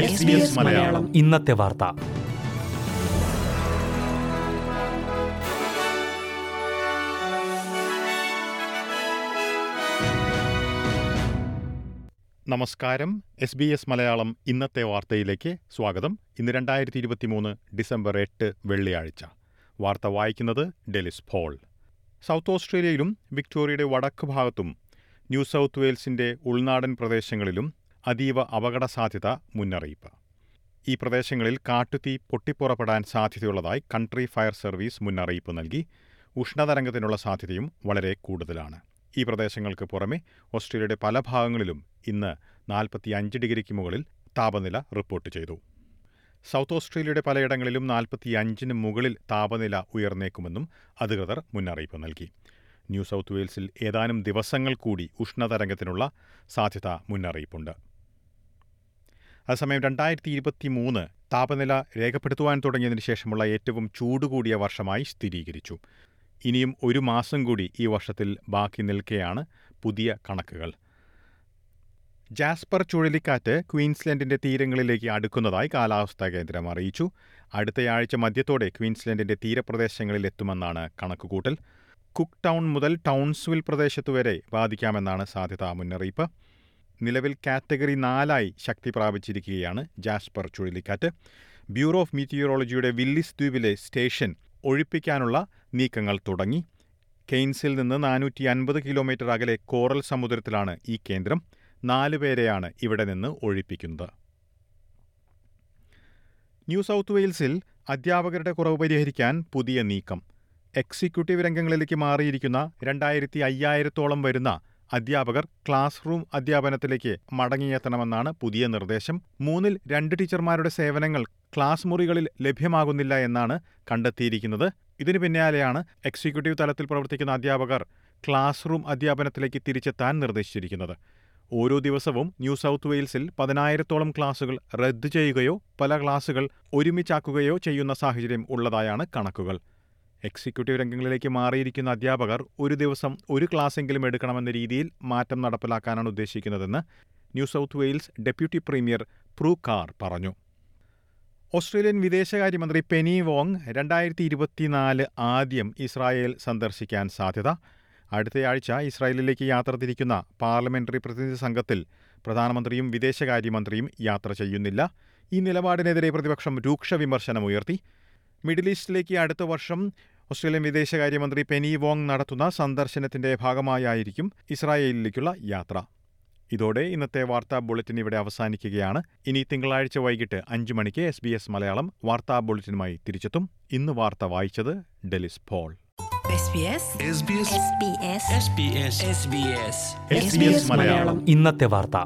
SBS Malayalam. ഇന്നത്തെ വാർത്ത. നമസ്കാരം. എസ് ബി എസ് മലയാളം ഇന്നത്തെ വാർത്തയിലേക്ക് സ്വാഗതം. ഇന്ന് രണ്ടായിരത്തി ഇരുപത്തിമൂന്ന് ഡിസംബർ എട്ട് വെള്ളിയാഴ്ച. വാർത്ത വായിക്കുന്നത് ഡെലിസ് ഫോൾ സൗത്ത് ഓസ്ട്രേലിയയിലും വിക്ടോറിയയുടെ വടക്ക് ഭാഗത്തും ന്യൂ സൗത്ത് വെയിൽസിന്റെ ഉൾനാടൻ പ്രദേശങ്ങളിലും അതീവ അപകട സാധ്യത മുന്നറിയിപ്പ്. ഈ പ്രദേശങ്ങളിൽ കാട്ടുതീ പൊട്ടിപ്പുറപ്പെടാൻ സാധ്യതയുള്ളതായി കൺട്രി ഫയർ സർവീസ് മുന്നറിയിപ്പ് നൽകി. ഉഷ്ണതരംഗത്തിനുള്ള സാധ്യതയും വളരെ കൂടുതലാണ്. ഈ പ്രദേശങ്ങൾക്ക് പുറമെ ഓസ്ട്രേലിയയുടെ പല ഭാഗങ്ങളിലും ഇന്ന് നാൽപ്പത്തി അഞ്ച് ഡിഗ്രിക്ക് മുകളിൽ താപനില റിപ്പോർട്ട് ചെയ്തു. സൗത്ത് ഓസ്ട്രേലിയയുടെ പലയിടങ്ങളിലും നാൽപ്പത്തിയഞ്ചിന് മുകളിൽ താപനില ഉയർന്നേക്കുമെന്നും അധികൃതർ മുന്നറിയിപ്പ് നൽകി. ന്യൂ സൗത്ത് വെയിൽസിൽ ഏതാനും ദിവസങ്ങൾ കൂടി ഉഷ്ണതരംഗത്തിനുള്ള സാധ്യത മുന്നറിയിപ്പുണ്ട്. അതേസമയം രണ്ടായിരത്തി ഇരുപത്തി മൂന്ന് താപനില രേഖപ്പെടുത്തുവാൻ തുടങ്ങിയതിനു ശേഷമുള്ള ഏറ്റവും ചൂടുകൂടിയ വർഷമായി സ്ഥിരീകരിച്ചു. ഇനിയും ഒരു മാസം കൂടി ഈ വർഷത്തിൽ ബാക്കി നിൽക്കെയാണ് പുതിയ കണക്കുകൾ. ജാസ്പർ ചുഴലിക്കാറ്റ് ക്വീൻസ്ലൻഡിന്റെ തീരങ്ങളിലേക്ക് അടുക്കുന്നതായി കാലാവസ്ഥാ കേന്ദ്രം അറിയിച്ചു. അടുത്തയാഴ്ച മധ്യത്തോടെ ക്വീൻസ്ലൻഡിന്റെ തീരപ്രദേശങ്ങളിൽ എത്തുമെന്നാണ് കണക്കുകൂട്ടൽ. കുക്ക് ടൗൺ മുതൽ ടൗൺസ്വിൽ പ്രദേശത്തു വരെ ബാധിക്കാമെന്നാണ് സാധ്യതാ മുന്നറിയിപ്പ്. നിലവിൽ കാറ്റഗറി നാലായി ശക്തി പ്രാപിച്ചിരിക്കുകയാണ് ജാസ്പർ ചുഴലിക്കാറ്റ്. ബ്യൂറോ ഓഫ് മീറ്റിയോറോളജിയുടെ വില്ലിസ് ദ്വീപിലെ സ്റ്റേഷൻ ഒഴിപ്പിക്കാനുള്ള നീക്കങ്ങൾ തുടങ്ങി. കെയ്ൻസിൽ നിന്ന് നാനൂറ്റി അൻപത് കിലോമീറ്റർ അകലെ കോറൽ സമുദ്രത്തിലാണ് ഈ കേന്ദ്രം. നാലുപേരെയാണ് ഇവിടെ നിന്ന് ഒഴിപ്പിക്കുന്നത്. ന്യൂ സൗത്ത് വെയിൽസിൽ അധ്യാപകരുടെ കുറവ് പരിഹരിക്കാൻ പുതിയ നീക്കം. എക്സിക്യൂട്ടീവ് രംഗങ്ങളിലേക്ക് മാറിയിരിക്കുന്ന രണ്ടായിരത്തി അയ്യായിരത്തോളം വരുന്ന അധ്യാപകർ ക്ലാസ് റൂം അധ്യാപനത്തിലേക്ക് മടങ്ങിയെത്തണമെന്നാണ് പുതിയ നിർദ്ദേശം. മൂന്നിൽ രണ്ട് ടീച്ചർമാരുടെ സേവനങ്ങൾ ക്ലാസ് മുറികളിൽ ലഭ്യമാകുന്നില്ല എന്നാണ് കണ്ടെത്തിയിരിക്കുന്നത്. ഇതിനു പിന്നാലെയാണ് എക്സിക്യൂട്ടീവ് തലത്തിൽ പ്രവർത്തിക്കുന്ന അധ്യാപകർ ക്ലാസ് റൂം അധ്യാപനത്തിലേക്ക് തിരിച്ചെത്താൻ നിർദ്ദേശിച്ചിരിക്കുന്നത്. ഓരോ ദിവസവും ന്യൂ സൗത്ത് വെയിൽസിൽ പതിനായിരത്തോളം ക്ലാസുകൾ റദ്ദു ചെയ്യുകയോ പല ക്ലാസുകൾ ഒരുമിച്ചാക്കുകയോ ചെയ്യുന്ന സാഹചര്യം ഉള്ളതായാണ് കണക്കുകൾ. എക്സിക്യൂട്ടീവ് രംഗങ്ങളിലേക്ക് മാറിയിരിക്കുന്ന അധ്യാപകർ ഒരു ദിവസം ഒരു ക്ലാസ്സെങ്കിലും എടുക്കണമെന്ന രീതിയിൽ മാറ്റം നടപ്പിലാക്കാനാണ് ഉദ്ദേശിക്കുന്നതെന്ന് New South Wales deputy premier Pru Car പറഞ്ഞു. ഓസ്ട്രേലിയൻ വിദേശകാര്യമന്ത്രി പെനി വോങ് രണ്ടായിരത്തി ഇരുപത്തിനാല് ആദ്യം ഇസ്രായേൽ സന്ദർശിക്കാൻ സാധ്യത. അടുത്തയാഴ്ച ഇസ്രായേലിലേക്ക് യാത്ര തിരിക്കുന്ന പാർലമെന്ററി പ്രതിനിധി സംഘത്തിൽ പ്രധാനമന്ത്രിയും വിദേശകാര്യമന്ത്രിയും യാത്ര ചെയ്യുന്നില്ല. ഈ നിലപാടിനെതിരെ പ്രതിപക്ഷം രൂക്ഷ വിമർശനമുയർത്തി. മിഡിൽ ഈസ്റ്റിലേക്ക് അടുത്ത വർഷം ഓസ്ട്രേലിയൻ വിദേശകാര്യമന്ത്രി പെനി വോങ് നടത്തുന്ന സന്ദർശനത്തിന്റെ ഭാഗമായായിരിക്കും ഇസ്രായേലിലേക്കുള്ള യാത്ര. ഇതോടെ ഇന്നത്തെ വാർത്താ ബുള്ളറ്റിൻ ഇവിടെ അവസാനിക്കുകയാണ്. ഇനി തിങ്കളാഴ്ച വൈകിട്ട് അഞ്ചു മണിക്ക് എസ് ബി എസ് മലയാളം വാർത്താ ബുള്ളറ്റിനുമായി തിരിച്ചെത്തും. ഇന്ന് വാർത്ത വായിച്ചത് ഡെലിസ് പോൾ. SBS മലയാളം. ഇന്നത്തെ വാർത്ത.